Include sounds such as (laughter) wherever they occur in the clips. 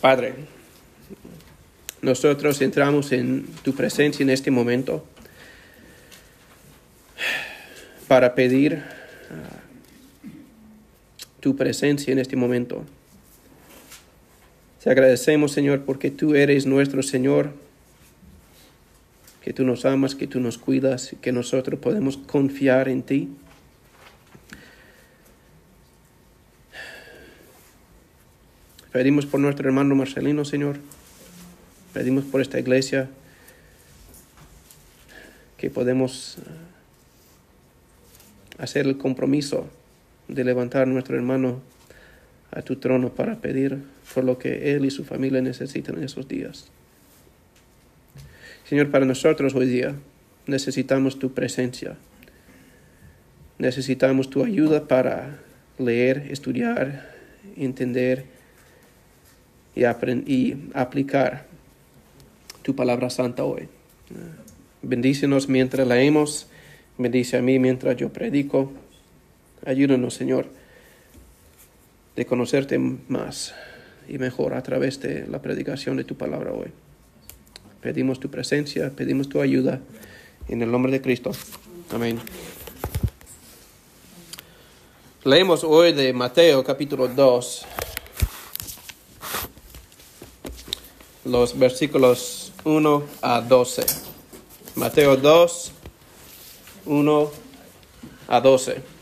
Padre, nosotros entramos en tu presencia en este momento para pedir ah, tu presencia en este momento. Te agradecemos, Señor, porque tú eres nuestro Señor, que tú nos amas, que tú nos cuidas, que nosotros podemos confiar en ti. Pedimos por nuestro hermano Marcelino, Señor. Pedimos por esta iglesia que podemos ah, hacer el compromiso de levantar a nuestro hermano a tu trono para pedir por lo que él y su familia necesitan en esos días. Señor, para nosotros hoy día necesitamos tu presencia. Necesitamos tu ayuda para leer, estudiar, entender y, y aplicar tu palabra santa hoy. Bendícenos mientras leemos, bendice a mí mientras yo predico. Ayúdanos, Señor, de conocerte más y mejor a través de la predicación de tu palabra hoy. Pedimos tu presencia, pedimos tu ayuda en el nombre de Cristo. Amén. Leemos hoy de Mateo capítulo 2, los versículos 1 a 12. Mateo 2, 1 a 12.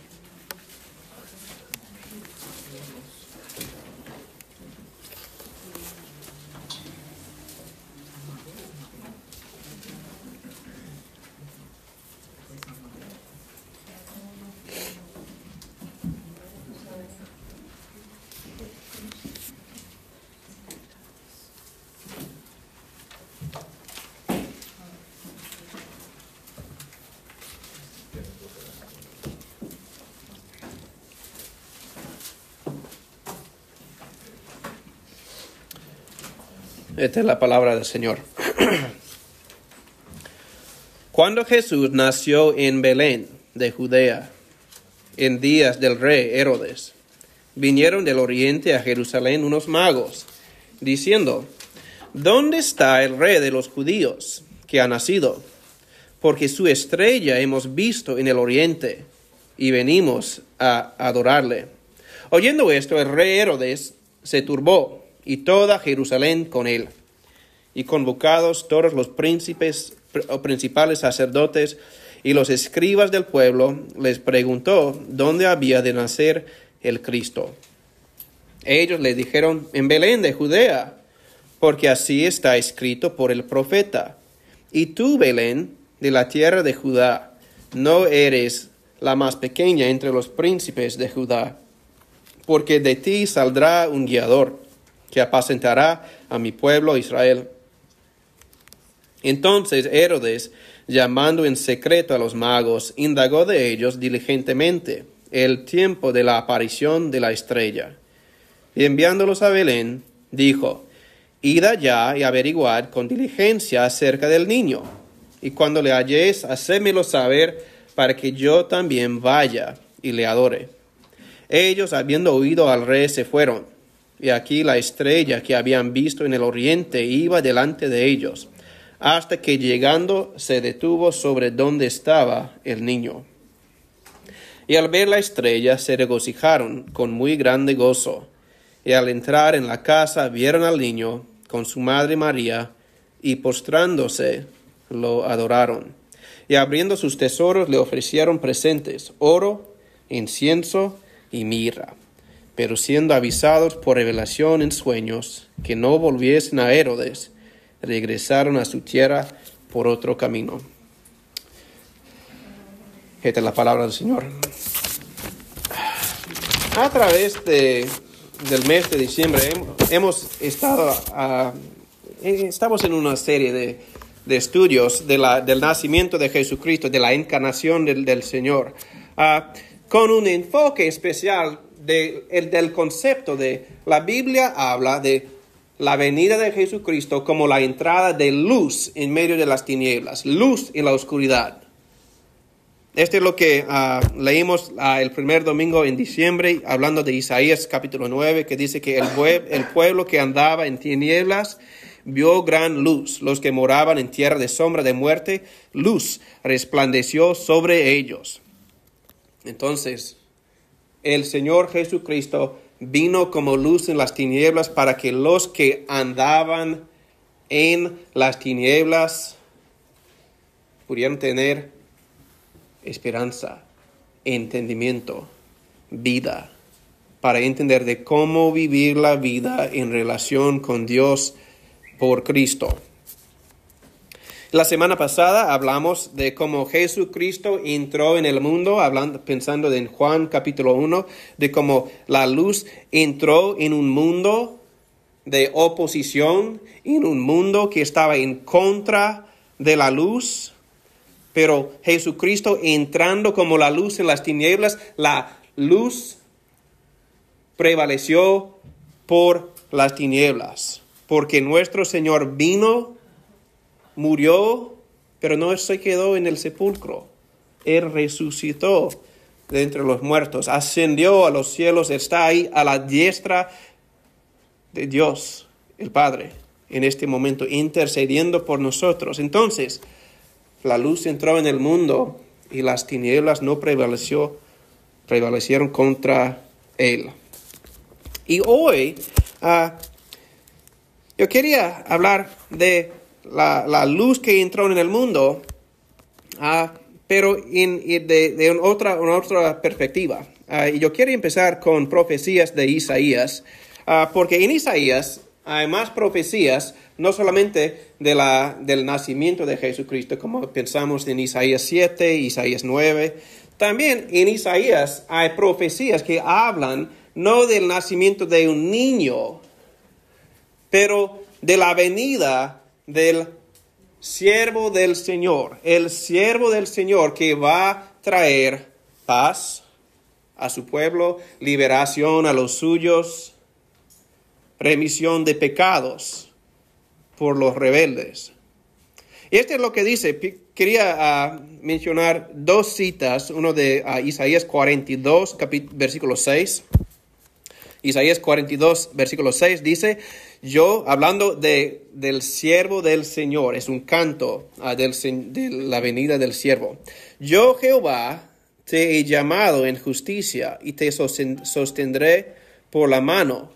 La palabra del Señor. (clears throat) Cuando Jesús nació en Belén de Judea, en días del rey Herodes, vinieron del oriente a Jerusalén unos magos, diciendo, ¿Dónde está el rey de los judíos que ha nacido? Porque su estrella hemos visto en el oriente y venimos a adorarle. Oyendo esto, el rey Herodes se turbó y toda Jerusalén con él. Y convocados todos los príncipes o principales sacerdotes y los escribas del pueblo, les preguntó dónde había de nacer el Cristo. Ellos le dijeron, en Belén de Judea, porque así está escrito por el profeta. Y tú, Belén, de la tierra de Judá, no eres la más pequeña entre los príncipes de Judá, porque de ti saldrá un guiador que apacentará a mi pueblo Israel. Entonces Herodes, llamando en secreto a los magos, indagó de ellos diligentemente el tiempo de la aparición de la estrella. Y enviándolos a Belén, dijo, Id allá y averiguad con diligencia acerca del niño, y cuando le halléis, hacémelo saber para que yo también vaya y le adore. Ellos, habiendo oído al rey, se fueron y aquí la estrella que habían visto en el oriente iba delante de ellos, hasta que llegando se detuvo sobre donde estaba el niño. Y al ver la estrella se regocijaron con muy grande gozo. Y al entrar en la casa vieron al niño con su madre María, y postrándose lo adoraron. Y abriendo sus tesoros le ofrecieron presentes, oro, incienso y mirra pero siendo avisados por revelación en sueños que no volviesen a Herodes, regresaron a su tierra por otro camino. Esta es la palabra del Señor. A través de, del mes de diciembre hemos estado, eh, estamos en una serie de, de estudios de la, del nacimiento de Jesucristo, de la encarnación del, del Señor, ah, con un enfoque especial el, del concepto de la Biblia habla de la venida de Jesucristo como la entrada de luz en medio de las tinieblas, luz en la oscuridad. Este es lo que ah, leímos ah, el primer domingo en diciembre, hablando de Isaías capítulo 9, que dice que el, el pueblo que andaba en tinieblas vio gran luz. Los que moraban en tierra de sombra de muerte, luz resplandeció sobre ellos. Entonces, el Señor Jesucristo vino como luz en las tinieblas para que los que andaban en las tinieblas pudieran tener esperanza, entendimiento, vida, para entender de cómo vivir la vida en relación con Dios por Cristo. La semana pasada hablamos de cómo Jesucristo entró en el mundo, hablando, pensando en Juan capítulo 1, de cómo la luz entró en un mundo de oposición, en un mundo que estaba en contra de la luz, pero Jesucristo entrando como la luz en las tinieblas, la luz prevaleció por las tinieblas porque nuestro Señor vino, murió, pero no se quedó en el sepulcro. Él resucitó de entre los muertos, ascendió a los cielos, está ahí a la diestra de Dios, el Padre, en este momento, intercediendo por nosotros. Entonces, la luz entró en el mundo y las tinieblas no prevaleció, prevalecieron contra él. Y hoy ah, yo quería hablar de la, luz que entró en el mundo, ah, pero en, de, otra, otra perspectiva. Ah, y yo quiero empezar con profecías de Isaías, ah, porque en Isaías hay más profecías, no solamente de la, del nacimiento de Jesucristo, como pensamos en Isaías 7, Isaías 9, también en Isaías hay profecías que hablan no del nacimiento de un niño, pero de la venida del siervo del Señor, el siervo del Señor que va a traer paz a su pueblo, liberación a los suyos, remisión de pecados por los rebeldes. Y esto es lo que dice. Quería ah, mencionar dos citas, uno de ah, Isaías 42, versículo 6. Isaías 42, versículo 6 dice, yo, hablando de, del siervo del Señor, es un canto ah, de la venida del siervo. Yo, Jehová, te he llamado en justicia y te sostendré por la mano.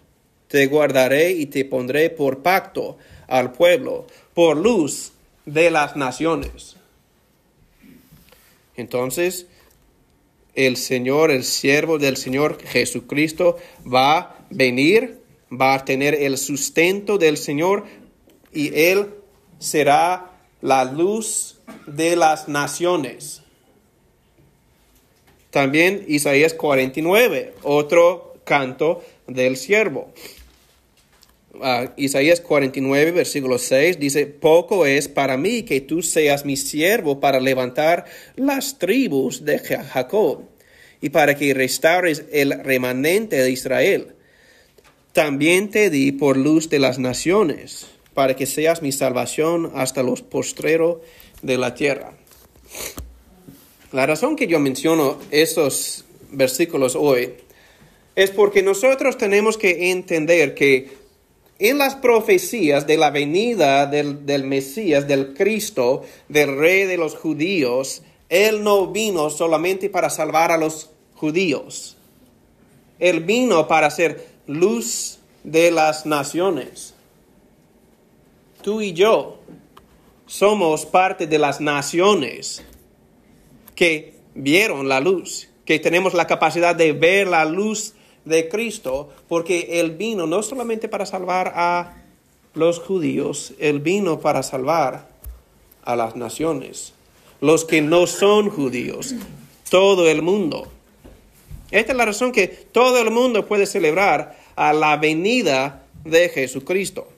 Te guardaré y te pondré por pacto al pueblo, por luz de las naciones. Entonces, el Señor, el siervo del Señor Jesucristo, va a venir va a tener el sustento del Señor y Él será la luz de las naciones. También Isaías 49, otro canto del siervo. Ah, Isaías 49, versículo 6 dice, poco es para mí que tú seas mi siervo para levantar las tribus de Jacob y para que restaures el remanente de Israel también te di por luz de las naciones, para que seas mi salvación hasta los postreros de la tierra. La razón que yo menciono estos versículos hoy es porque nosotros tenemos que entender que en las profecías de la venida del, del, Mesías, del Cristo, del Rey de los judíos, Él no vino solamente para salvar a los judíos. Él vino para ser luz de las naciones. Tú y yo somos parte de las naciones que vieron la luz, que tenemos la capacidad de ver la luz de Cristo, porque Él vino no solamente para salvar a los judíos, Él vino para salvar a las naciones, los que no son judíos, todo el mundo. Esta es la razón que todo el mundo puede celebrar a la venida de Jesucristo.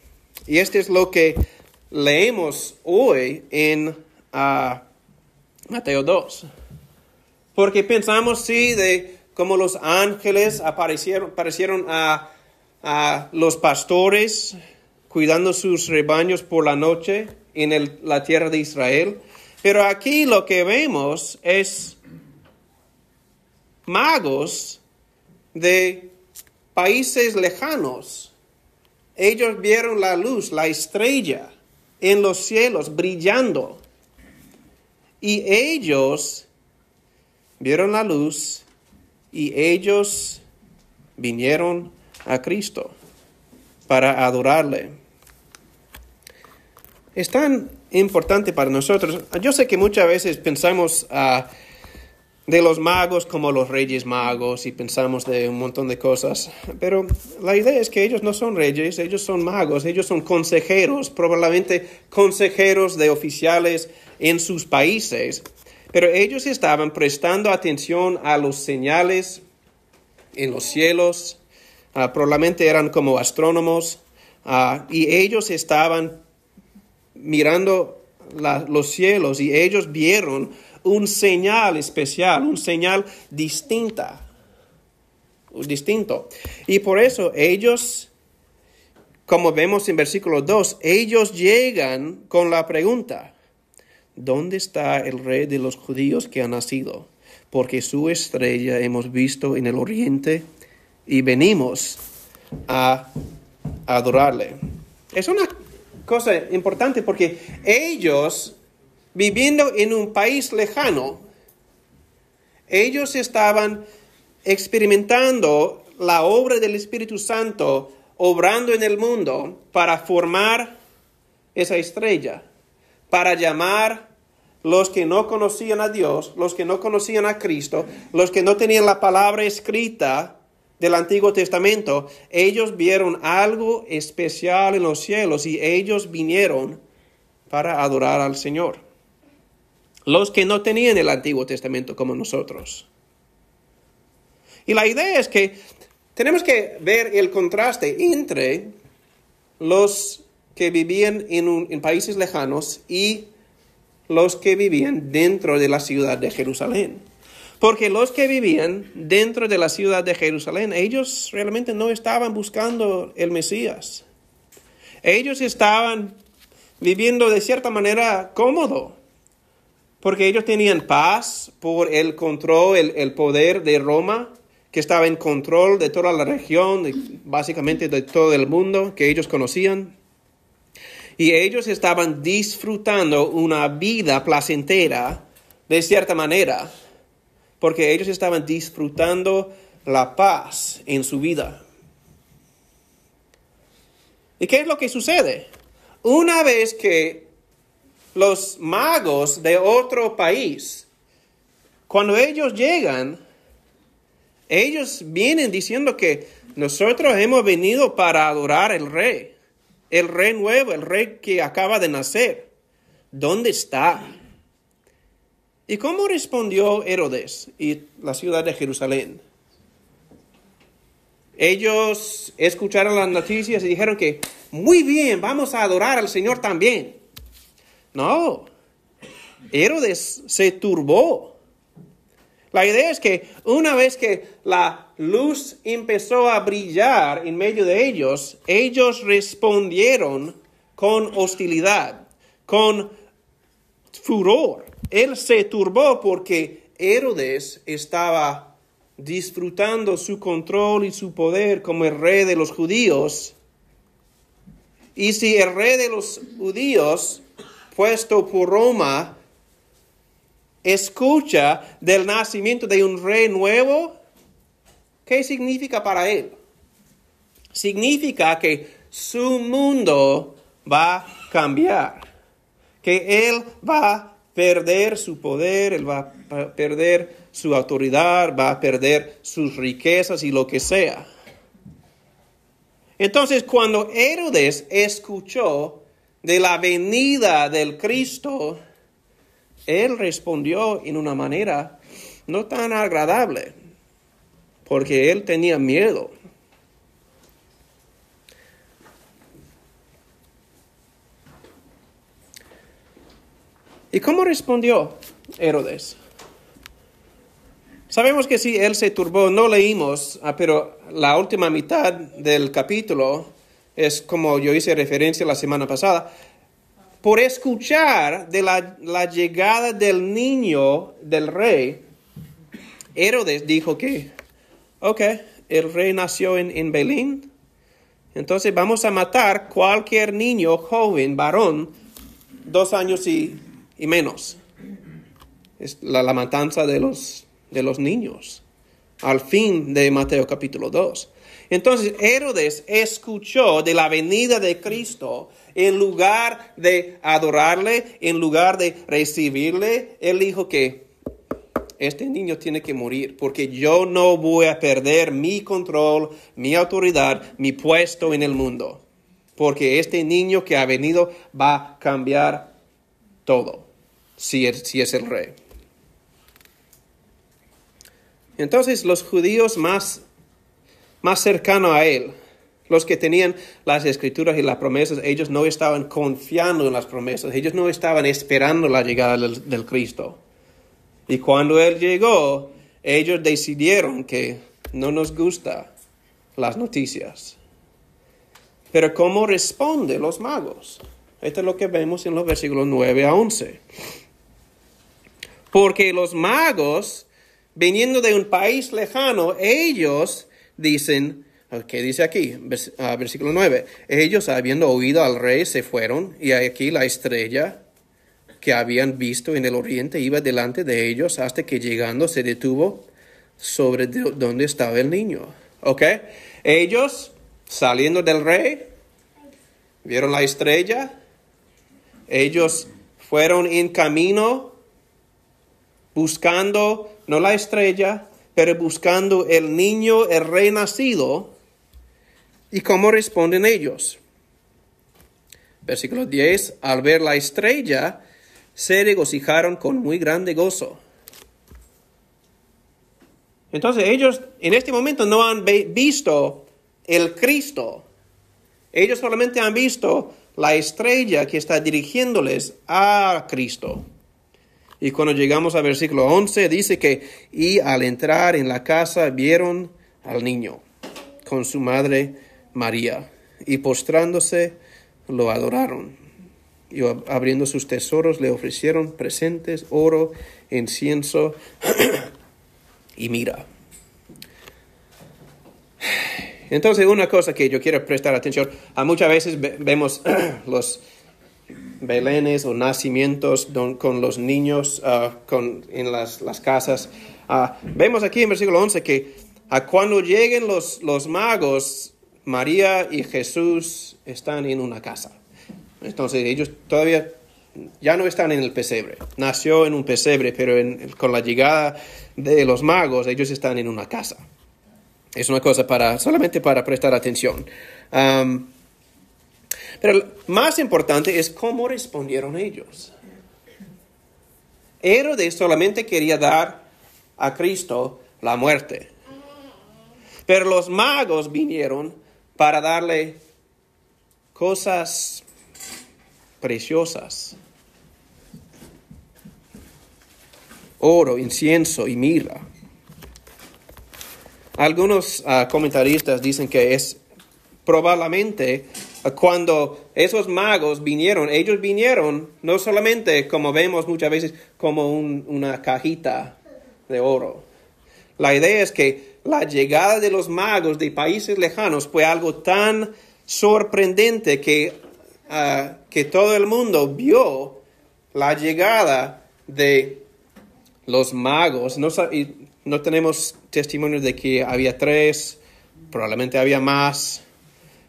Y este es lo que leemos hoy en ah, Mateo 2. Porque pensamos, sí, de cómo los ángeles aparecieron, aparecieron a, a los pastores cuidando sus rebaños por la noche en la tierra de Israel. Pero aquí lo que vemos es magos de países lejanos. Ellos vieron la luz, la estrella en los cielos brillando. Y ellos vieron la luz y ellos vinieron a Cristo para adorarle. Es tan importante para nosotros. Yo sé que muchas veces pensamos ah, de los magos como los reyes magos y pensamos de un montón de cosas, pero la idea es que ellos no son reyes, ellos son magos, ellos son consejeros, probablemente consejeros de oficiales en sus países, pero ellos estaban prestando atención a los señales en los cielos, ah, probablemente eran como astrónomos, ah, y ellos estaban mirando los cielos y ellos vieron un señal especial, un señal distinta, distinto. Y por eso ellos, como vemos en versículo 2, ellos llegan con la pregunta, ¿dónde está el rey de los judíos que ha nacido? Porque su estrella hemos visto en el oriente y venimos a adorarle. Es una cosa importante porque ellos, viviendo en un país lejano, ellos estaban experimentando la obra del Espíritu Santo obrando en el mundo para formar esa estrella, para llamar los que no conocían a Dios, los que no conocían a Cristo, los que no tenían la palabra escrita del Antiguo Testamento, ellos vieron algo especial en los cielos y ellos vinieron para adorar al Señor. Los que no tenían el Antiguo Testamento como nosotros. Y la idea es que tenemos que ver el contraste entre los que vivían en, en países lejanos y los que vivían dentro de la ciudad de Jerusalén. Porque los que vivían dentro de la ciudad de Jerusalén, ellos realmente no estaban buscando el Mesías. Ellos estaban viviendo de cierta manera cómodo, porque ellos tenían paz por el control, el, poder de Roma, que estaba en control de toda la región, básicamente de todo el mundo que ellos conocían. Y ellos estaban disfrutando una vida placentera de cierta manera porque ellos estaban disfrutando la paz en su vida. ¿Y qué es lo que sucede? Una vez que los magos de otro país, cuando ellos llegan, ellos vienen diciendo que nosotros hemos venido para adorar al rey, el rey nuevo, el rey que acaba de nacer. ¿Dónde está? ¿Y cómo respondió Herodes y la ciudad de Jerusalén? Ellos escucharon las noticias y dijeron que, muy bien, vamos a adorar al Señor también. No, Herodes se turbó. La idea es que una vez que la luz empezó a brillar en medio de ellos, ellos respondieron con hostilidad, con furor. Él se turbó porque Herodes estaba disfrutando su control y su poder como el rey de los judíos. Y si el rey de los judíos, puesto por Roma, escucha del nacimiento de un rey nuevo, ¿qué significa para él? Significa que su mundo va a cambiar, que él va a perder su poder, él va a perder su autoridad, va a perder sus riquezas y lo que sea. Entonces, cuando Herodes escuchó de la venida del Cristo, él respondió en una manera no tan agradable, porque él tenía miedo. ¿Y cómo respondió Herodes? Sabemos que sí, él se turbó, no leímos, ah, pero la última mitad del capítulo es como yo hice referencia la semana pasada. por escuchar de la, la llegada del niño del rey, Herodes dijo que, ok, el rey nació en, en Belén, entonces vamos a matar cualquier niño joven, varón, dos años y, y menos. Es la, la, matanza de los, de los niños, al fin de Mateo capítulo 2. Entonces Herodes escuchó de la venida de Cristo, en lugar de adorarle, en lugar de recibirle, él dijo que este niño tiene que morir porque yo no voy a perder mi control, mi autoridad, mi puesto en el mundo. Porque este niño que ha venido va a cambiar todo si es, si es el rey. Entonces los judíos más, más cercanos a él, los que tenían las escrituras y las promesas, ellos no estaban confiando en las promesas, ellos no estaban esperando la llegada del, del Cristo. Y cuando Él llegó, ellos decidieron que no nos gusta las noticias. Pero ¿cómo responden los magos? Esto es lo que vemos en los versículos 9 a 11. Porque los magos, viniendo de un país lejano, ellos dicen, ¿qué dice aquí? Ah, versículo 9. Ellos, habiendo oído al rey, se fueron, y aquí la estrella que habían visto en el oriente iba delante de ellos hasta que llegando se detuvo sobre donde estaba el niño. ¿Ok? Ellos, saliendo del rey, vieron la estrella. Ellos fueron en camino buscando, no la estrella, pero buscando el niño, el rey nacido. ¿Y cómo responden ellos? Versículo 10, al ver la estrella, se regocijaron con muy grande gozo. Entonces ellos en este momento no han visto el Cristo. Ellos solamente han visto la estrella que está dirigiéndoles a Cristo. Y cuando llegamos al versículo 11 dice que y al entrar en la casa vieron al niño con su madre María y postrándose lo adoraron y abriendo sus tesoros le ofrecieron presentes, oro, incienso (clears throat) y mira. Entonces, una cosa que yo quiero prestar atención, a muchas veces vemos (clears throat) los belenes o nacimientos con los niños ah, con, en las, casas. Ah, vemos aquí en versículo 11 que a cuando lleguen los, los magos, María y Jesús están en una casa. Entonces ellos todavía ya no están en el pesebre. Nació en un pesebre, pero con la llegada de los magos ellos están en una casa. Es una cosa para solamente para prestar atención. pero más importante es cómo respondieron ellos. Herodes solamente quería dar a Cristo la muerte. Pero los magos vinieron para darle cosas preciosas. Oro, incienso y mirra. Algunos ah, comentaristas dicen que es probablemente ah, cuando esos magos vinieron, ellos vinieron no solamente como vemos muchas veces como una cajita de oro. La idea es que la llegada de los magos de países lejanos fue algo tan sorprendente que que todo el mundo vio la llegada de los magos. No, no tenemos testimonios de que había tres, probablemente había más,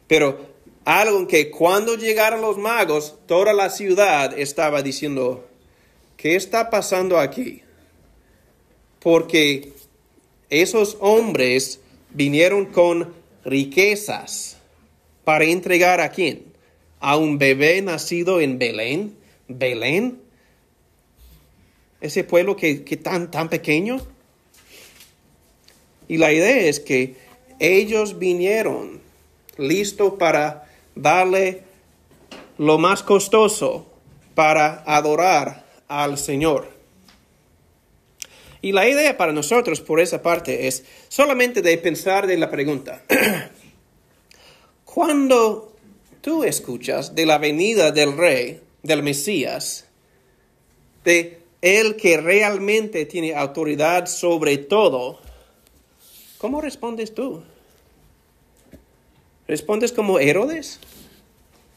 pero algo que cuando llegaron los magos, toda la ciudad estaba diciendo, ¿qué está pasando aquí? Porque esos hombres vinieron con riquezas para entregar a quién? A un bebé nacido en Belén. Belén, ese pueblo que, que tan, tan pequeño. Y la idea es que ellos vinieron listos para darle lo más costoso para adorar al Señor. Y la idea para nosotros por esa parte es solamente de pensar de la pregunta, (clears throat) ¿cuándo tú escuchas de la venida del rey, del Mesías, de el que realmente tiene autoridad sobre todo, ¿cómo respondes tú? ¿Respondes como Herodes?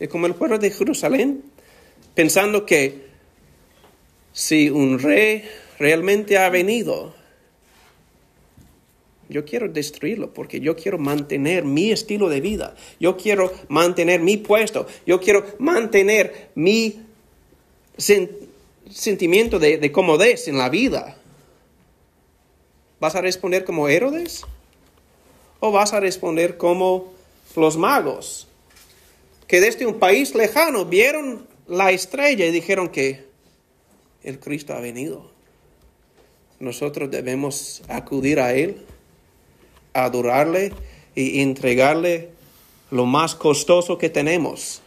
¿Como el pueblo de Jerusalén? Pensando que si un rey realmente ha venido, yo quiero destruirlo porque yo quiero mantener mi estilo de vida. Yo quiero mantener mi puesto. Yo quiero mantener mi sentimiento de, de comodez en la vida. ¿Vas a responder como Herodes? ¿O vas a responder como los magos? Que desde un país lejano vieron la estrella y dijeron que el Cristo ha venido. Nosotros debemos acudir a Él adorarle y entregarle lo más costoso que tenemos.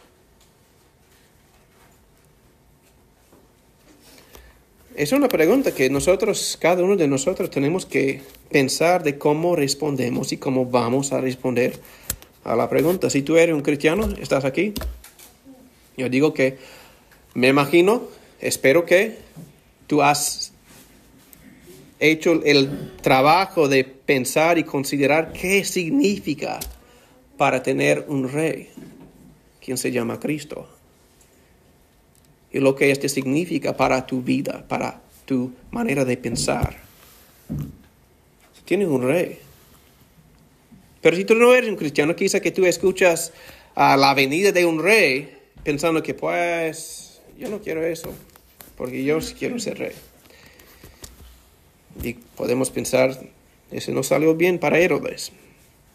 Es una pregunta que nosotros, cada uno de nosotros, tenemos que pensar de cómo respondemos y cómo vamos a responder a la pregunta. Si tú eres un cristiano, estás aquí. Yo digo que me imagino, espero que tú has hecho el trabajo de pensar y considerar qué significa para tener un rey, quien se llama Cristo. Y lo que este significa para tu vida, para tu manera de pensar. Tienes un rey. Pero si tú no eres un cristiano, quizá que tú escuchas a la venida de un rey pensando que pues yo no quiero eso, porque yo quiero ser rey. Y podemos pensar, ese no salió bien para Herodes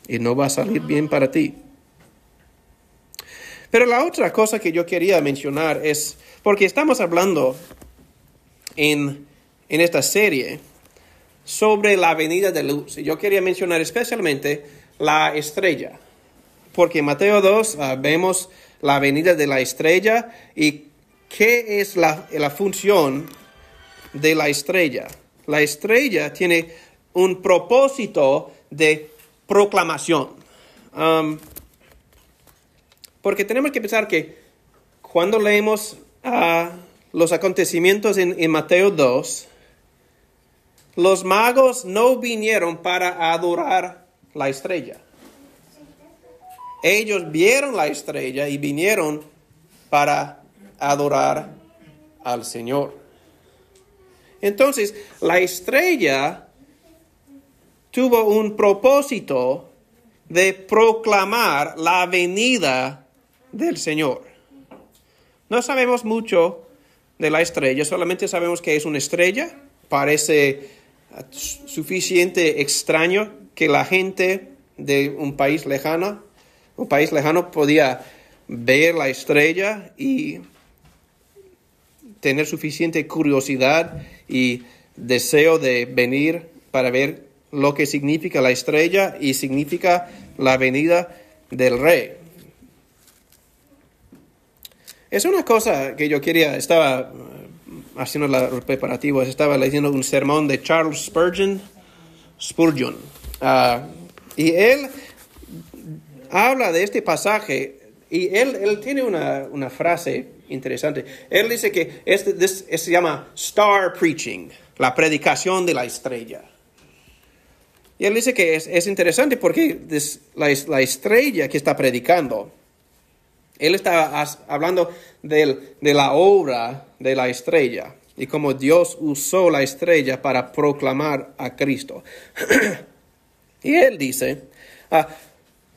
y no va a salir bien para ti. Pero la otra cosa que yo quería mencionar es, porque estamos hablando en, en esta serie sobre la venida de luz. Y yo quería mencionar especialmente la estrella, porque en Mateo 2 ah, vemos la venida de la estrella y qué es la, la función de la estrella. La estrella tiene un propósito de proclamación. Porque tenemos que pensar que cuando leemos uh, los acontecimientos en, en Mateo 2, los magos no vinieron para adorar la estrella. Ellos vieron la estrella y vinieron para adorar al Señor. Entonces, la estrella tuvo un propósito de proclamar la venida del Señor. No sabemos mucho de la estrella, solamente sabemos que es una estrella. Parece suficiente extraño que la gente de un país lejano, un país lejano podía ver la estrella y tener suficiente curiosidad y deseo de venir para ver lo que significa la estrella y significa la venida del rey. Es una cosa que yo quería, estaba uh, haciendo los preparativos, estaba leyendo un sermón de Charles Spurgeon, Spurgeon, uh, y él habla de este pasaje y él, él tiene una, una frase interesante. Él dice que este, se llama star preaching, la predicación de la estrella. Y él dice que es, interesante porque la, estrella que está predicando, él está hablando de la obra de la estrella y cómo Dios usó la estrella para proclamar a Cristo. (clears throat) y él dice, ah,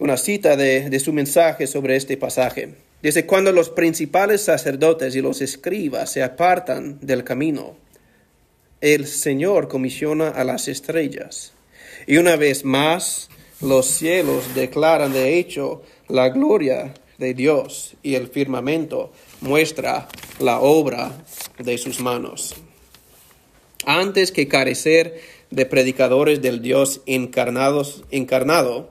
una cita de su mensaje sobre este pasaje. Desde cuando los principales sacerdotes y los escribas se apartan del camino, el Señor comisiona a las estrellas. Y una vez más, los cielos declaran de hecho la gloria de Dios y el firmamento muestra la obra de sus manos. Antes que carecer de predicadores del Dios encarnados, encarnado,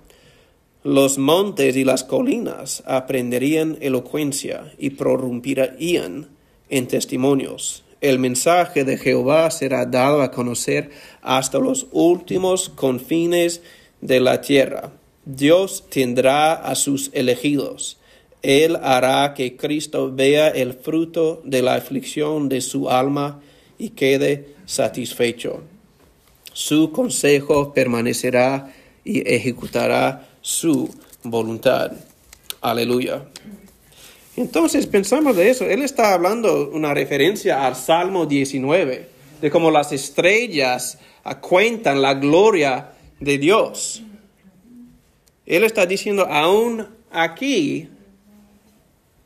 los montes y las colinas aprenderían elocuencia y prorrumpirían en testimonios. El mensaje de Jehová será dado a conocer hasta los últimos confines de la tierra. Dios tendrá a sus elegidos. Él hará que Cristo vea el fruto de la aflicción de su alma y quede satisfecho. Su consejo permanecerá y ejecutará su voluntad. Aleluya. Entonces pensamos de eso. Él está hablando una referencia al Salmo 19, de cómo las estrellas cuentan la gloria de Dios. Él está diciendo, aún aquí,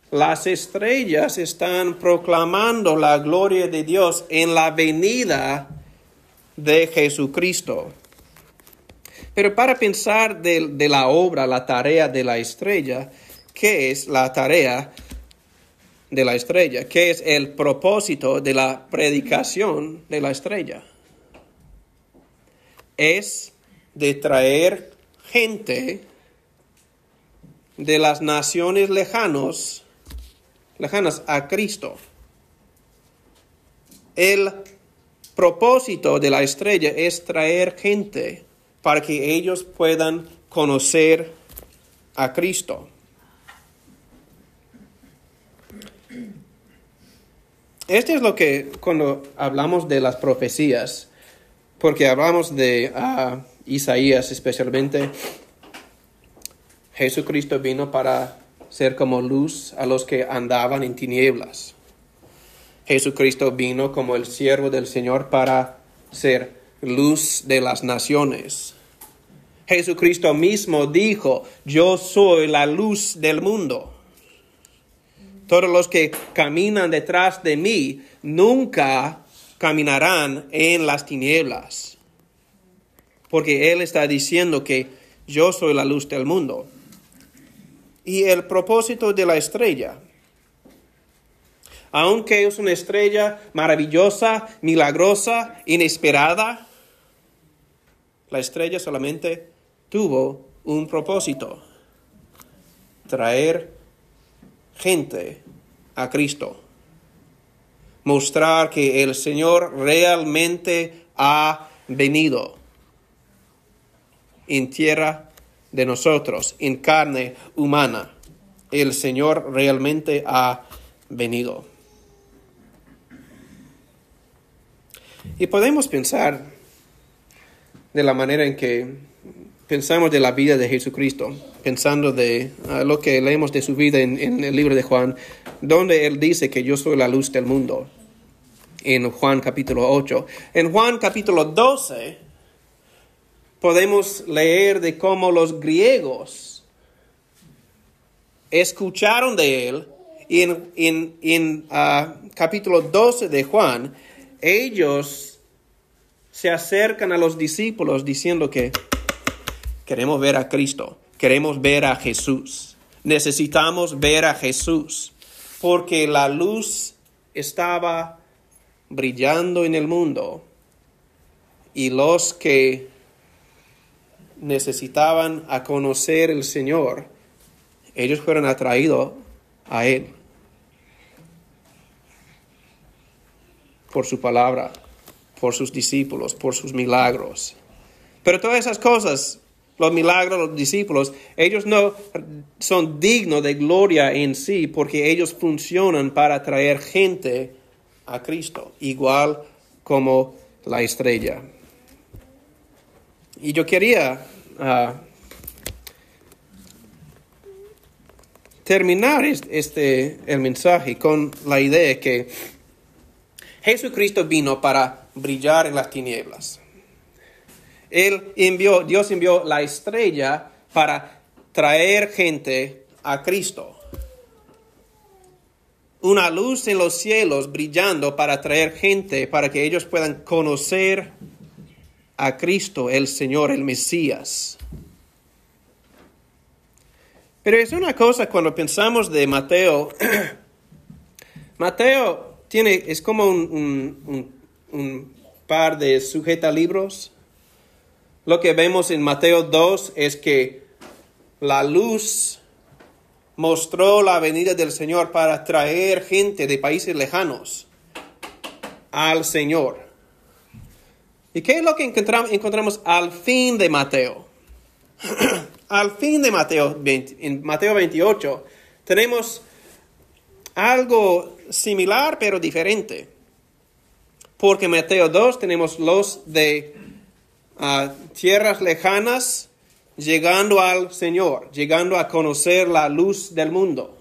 las estrellas están proclamando la gloria de Dios en la venida de Jesucristo. Pero para pensar de, la obra, la tarea de la estrella, ¿qué es la tarea de la estrella? ¿Qué es el propósito de la predicación de la estrella? Es de traer gente de las naciones lejanos, lejanas a Cristo. El propósito de la estrella es traer gente para que ellos puedan conocer a Cristo. Este es lo que cuando hablamos de las profecías, porque hablamos de ah, Isaías especialmente, Jesucristo vino para ser como luz a los que andaban en tinieblas. Jesucristo vino como el siervo del Señor para ser luz de las naciones. Jesucristo mismo dijo, yo soy la luz del mundo. Todos los que caminan detrás de mí nunca caminarán en las tinieblas. Porque Él está diciendo que yo soy la luz del mundo. Y el propósito de la estrella aunque es una estrella maravillosa, milagrosa, inesperada, la estrella solamente tuvo un propósito, traer gente a Cristo, mostrar que el Señor realmente ha venido en tierra de nosotros, en carne humana. El Señor realmente ha venido. Y podemos pensar de la manera en que pensamos de la vida de Jesucristo, pensando de ah, lo que leemos de su vida en, en, el libro de Juan, donde él dice que yo soy la luz del mundo, en Juan capítulo 8. En Juan capítulo 12 podemos leer de cómo los griegos escucharon de él y en, en, en uh, capítulo 12 de Juan ellos se acercan a los discípulos diciendo que queremos ver a Cristo, queremos ver a Jesús, necesitamos ver a Jesús, porque la luz estaba brillando en el mundo y los que necesitaban a conocer el Señor, ellos fueron atraídos a Él. por su palabra, por sus discípulos, por sus milagros. Pero todas esas cosas, los milagros, los discípulos, ellos no son dignos de gloria en sí porque ellos funcionan para traer gente a Cristo, igual como la estrella. Y yo quería ah, terminar este, el mensaje con la idea que Jesucristo vino para brillar en las tinieblas. Él envió, Dios envió la estrella para traer gente a Cristo. Una luz en los cielos brillando para traer gente, para que ellos puedan conocer a Cristo, el Señor, el Mesías. Pero es una cosa cuando pensamos de Mateo. (clears throat) Mateo tiene, es como un, par de sujeta libros. Lo que vemos en Mateo 2 es que la luz mostró la venida del Señor para traer gente de países lejanos al Señor. ¿Y qué es lo que encontramos, encontramos al fin de Mateo? (clears throat) al fin de Mateo, en Mateo 28, tenemos algo similar pero diferente. Porque en Mateo 2 tenemos los de ah, tierras lejanas llegando al Señor, llegando a conocer la luz del mundo.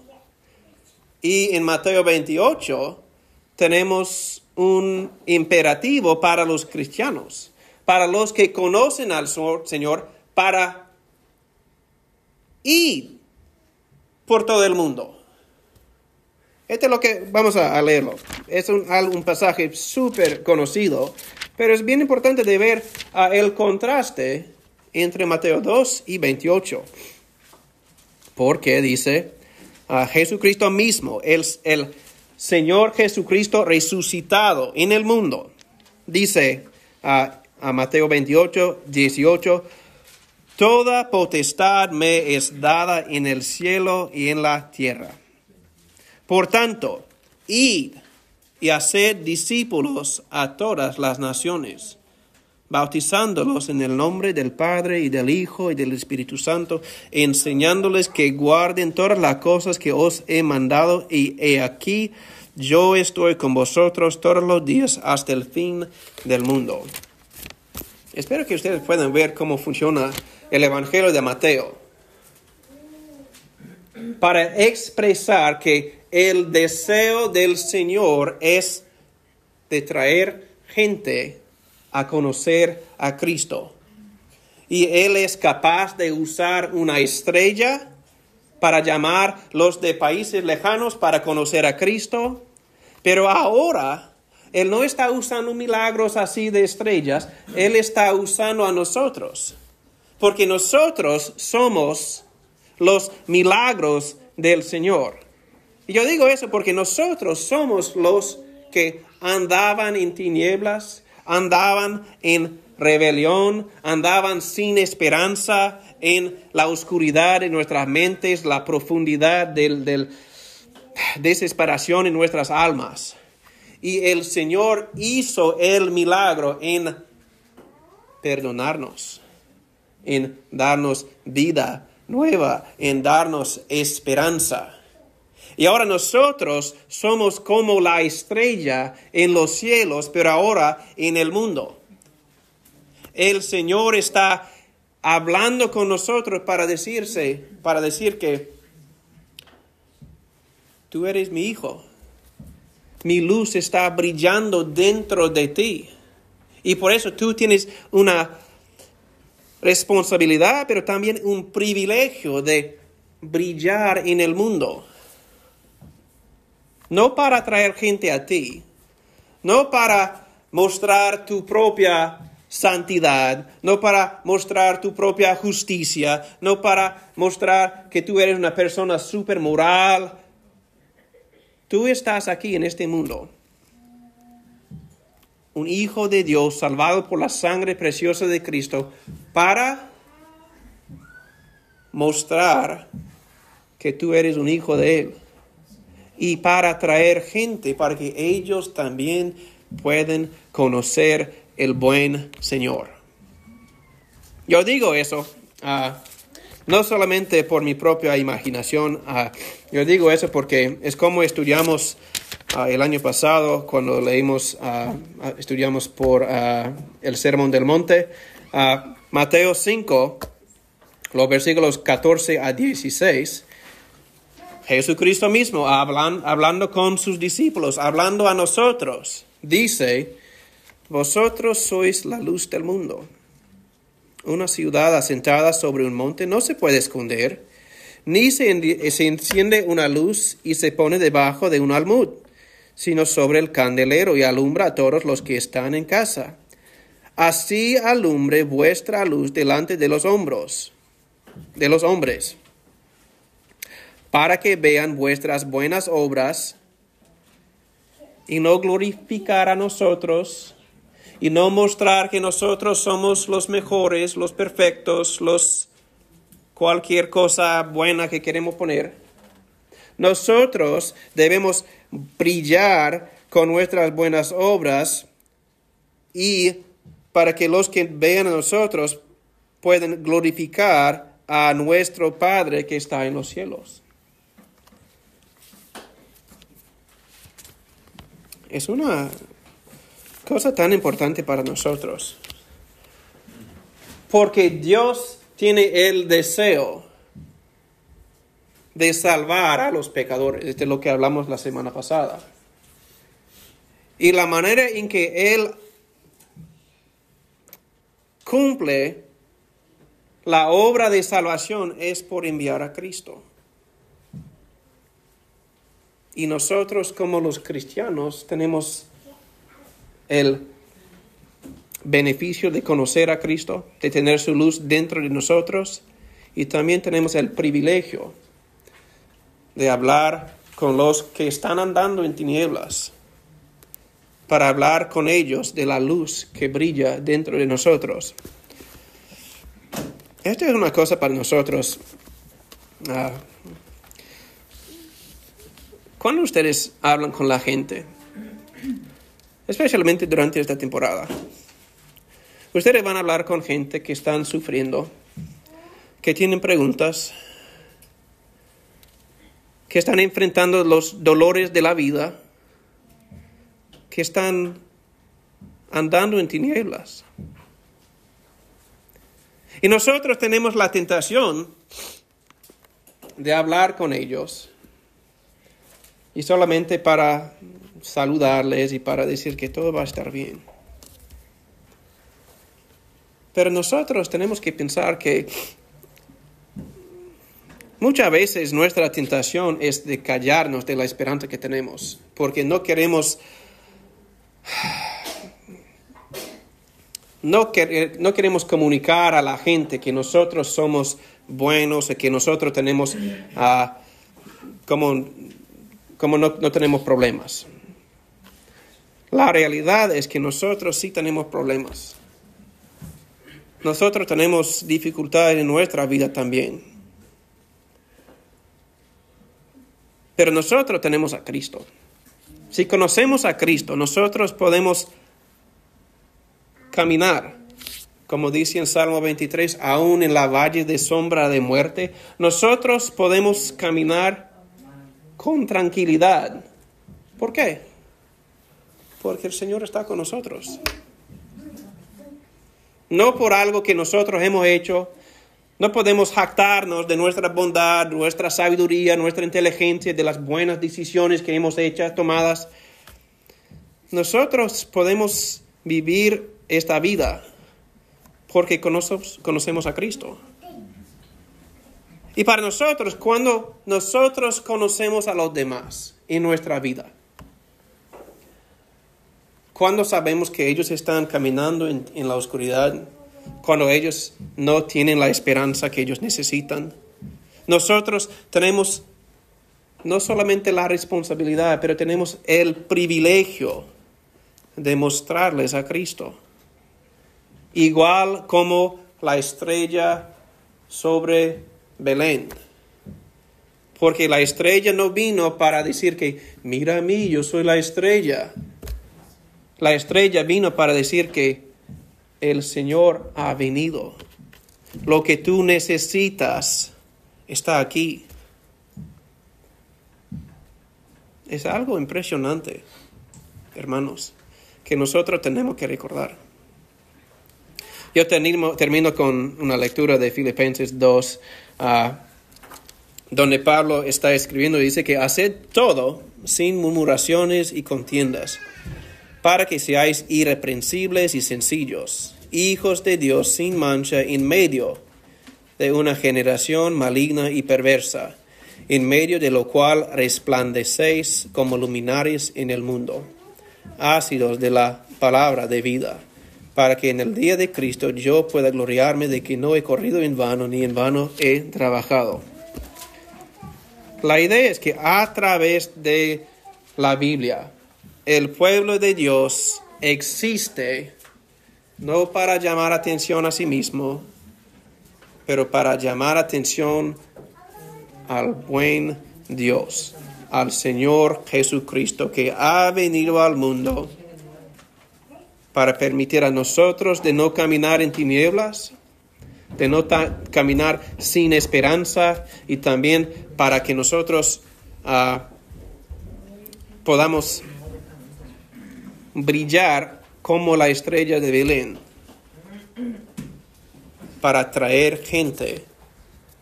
Y en Mateo 28 tenemos un imperativo para los cristianos, para los que conocen al Señor, para ir por todo el mundo. Este es lo que vamos a, leerlo. Es un, pasaje súper conocido, pero es bien importante de ver uh, el contraste entre Mateo 2 y 28. Porque dice, a Jesucristo mismo, el, el Señor Jesucristo resucitado en el mundo, dice a Mateo 28, 18, Toda potestad me es dada en el cielo y en la tierra. Por tanto, id y haced discípulos a todas las naciones, bautizándolos en el nombre del Padre y del Hijo y del Espíritu Santo, enseñándoles que guarden todas las cosas que os he mandado, y he aquí yo estoy con vosotros todos los días hasta el fin del mundo. Espero que ustedes puedan ver cómo funciona el Evangelio de Mateo para expresar que el deseo del Señor es de traer gente a conocer a Cristo. Y Él es capaz de usar una estrella para llamar los de países lejanos para conocer a Cristo. Pero ahora Él no está usando milagros así de estrellas, Él está usando a nosotros. Porque nosotros somos los milagros del Señor. Y yo digo eso porque nosotros somos los que andaban en tinieblas, andaban en rebelión, andaban sin esperanza en la oscuridad de nuestras mentes, la profundidad del, del desesperación en nuestras almas. Y el Señor hizo el milagro en perdonarnos, en darnos vida nueva, en darnos esperanza. Y ahora nosotros somos como la estrella en los cielos, pero ahora en el mundo. El Señor está hablando con nosotros para decirse, para decir que tú eres mi hijo. Mi luz está brillando dentro de ti. Y por eso tú tienes una responsabilidad, pero también un privilegio de brillar en el mundo. No para atraer gente a ti, no para mostrar tu propia santidad, no para mostrar tu propia justicia, no para mostrar que tú eres una persona super moral. Tú estás aquí en este mundo un hijo de Dios salvado por la sangre preciosa de Cristo para mostrar que tú eres un hijo de Él y para traer gente para que ellos también puedan conocer el buen Señor. Yo digo eso uh, no solamente por mi propia imaginación, uh, yo digo eso porque es como estudiamos Ah, el año pasado cuando leímos, ah, ah, estudiamos por el Sermón del Monte, Mateo 5, los versículos 14 a 16. Jesucristo mismo hablando con sus discípulos, hablando a nosotros, dice, vosotros sois la luz del mundo. Una ciudad asentada sobre un monte no se puede esconder, ni se enciende una luz y se pone debajo de un almud sino sobre el candelero y alumbra a todos los que están en casa. Así alumbre vuestra luz delante de los hombros, de los hombres, para que vean vuestras buenas obras y no glorificar a nosotros y no mostrar que nosotros somos los mejores, los perfectos, los cualquier cosa buena que queremos poner. Nosotros debemos brillar con nuestras buenas obras y para que los que vean a nosotros puedan glorificar a nuestro Padre que está en los cielos. Es una cosa tan importante para nosotros, porque Dios tiene el deseo de salvar a los pecadores, de lo que hablamos la semana pasada. Y la manera en que Él cumple la obra de salvación es por enviar a Cristo. Y nosotros como los cristianos tenemos el beneficio de conocer a Cristo, de tener su luz dentro de nosotros y también tenemos el privilegio de hablar con los que están andando en tinieblas, para hablar con ellos de la luz que brilla dentro de nosotros. Esta es una cosa para nosotros. Uh, cuando ustedes hablan con la gente, especialmente durante esta temporada, ustedes van a hablar con gente que están sufriendo, que tienen preguntas, que están enfrentando los dolores de la vida, que están andando en tinieblas. Y nosotros tenemos la tentación de hablar con ellos y solamente para saludarles y para decir que todo va a estar bien. Pero nosotros tenemos que pensar que muchas veces nuestra tentación es de callarnos de la esperanza que tenemos, porque no queremos no, no, queremos comunicar a la gente que nosotros somos buenos que nosotros tenemos uh, como como no, tenemos problemas. La realidad es que nosotros sí tenemos problemas. Nosotros tenemos dificultades en nuestra vida también. Pero nosotros tenemos a Cristo. Si conocemos a Cristo, nosotros podemos caminar, como dice en Salmo 23, aún en la valle de sombra de muerte. Nosotros podemos caminar con tranquilidad. ¿Por qué? Porque el Señor está con nosotros. No por algo que nosotros hemos hecho. No podemos jactarnos de nuestra bondad, nuestra sabiduría, nuestra inteligencia, de las buenas decisiones que hemos hecho, tomadas. Nosotros podemos vivir esta vida porque conocemos, a Cristo. Y para nosotros, cuando nosotros conocemos a los demás en nuestra vida, cuando sabemos que ellos están caminando en, la oscuridad, cuando ellos no tienen la esperanza que ellos necesitan, nosotros tenemos no solamente la responsabilidad, pero tenemos el privilegio de mostrarles a Cristo. Igual como la estrella sobre Belén. Porque la estrella no vino para decir que, mira a mí, yo soy la estrella. La estrella vino para decir que el Señor ha venido. Lo que tú necesitas está aquí. Es algo impresionante, hermanos, que nosotros tenemos que recordar. Yo termino, termino con una lectura de Filipenses 2, Ah, donde Pablo está escribiendo, dice que haced todo sin murmuraciones y contiendas, para que seáis irreprensibles y sencillos, hijos de Dios sin mancha en medio de una generación maligna y perversa, en medio de lo cual resplandecéis como luminares en el mundo, ácidos de la palabra de vida para que en el día de Cristo yo pueda gloriarme de que no he corrido en vano ni en vano he trabajado. La idea es que a través de la Biblia, el pueblo de Dios existe no para llamar atención a sí mismo, pero para llamar atención al buen Dios, al Señor Jesucristo que ha venido al mundo para permitir a nosotros de no caminar en tinieblas, de no caminar sin esperanza y también para que nosotros ah, podamos brillar como la estrella de Belén para atraer gente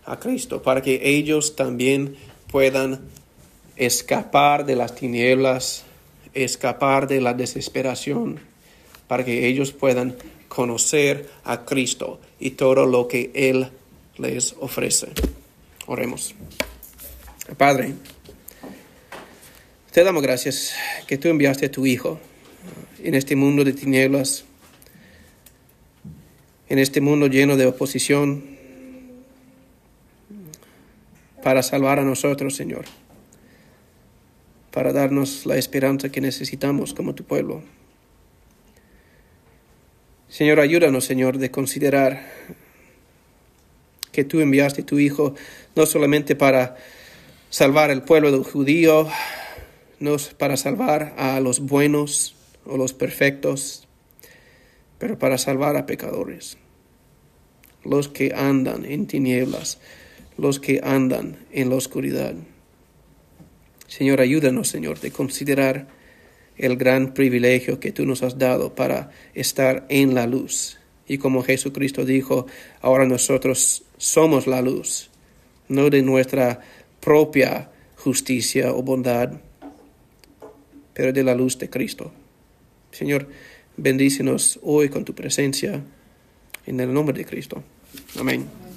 a Cristo, para que ellos también puedan escapar de las tinieblas, escapar de la desesperación, para que ellos puedan conocer a Cristo y todo lo que Él les ofrece. Oremos. Padre, te damos gracias que tú enviaste a tu Hijo en este mundo de tinieblas, en este mundo lleno de oposición, para salvar a nosotros, Señor, para darnos la esperanza que necesitamos como tu pueblo. Señor, ayúdanos, Señor, de considerar que tú enviaste a tu Hijo no solamente para salvar el pueblo judío, no para salvar a los buenos o los perfectos, pero para salvar a pecadores, los que andan en tinieblas, los que andan en la oscuridad. Señor, ayúdanos, Señor, de considerar el gran privilegio que tú nos has dado para estar en la luz. Y como Jesucristo dijo, ahora nosotros somos la luz, no de nuestra propia justicia o bondad, pero de la luz de Cristo. Señor, bendícenos hoy con tu presencia, en el nombre de Cristo. Amén.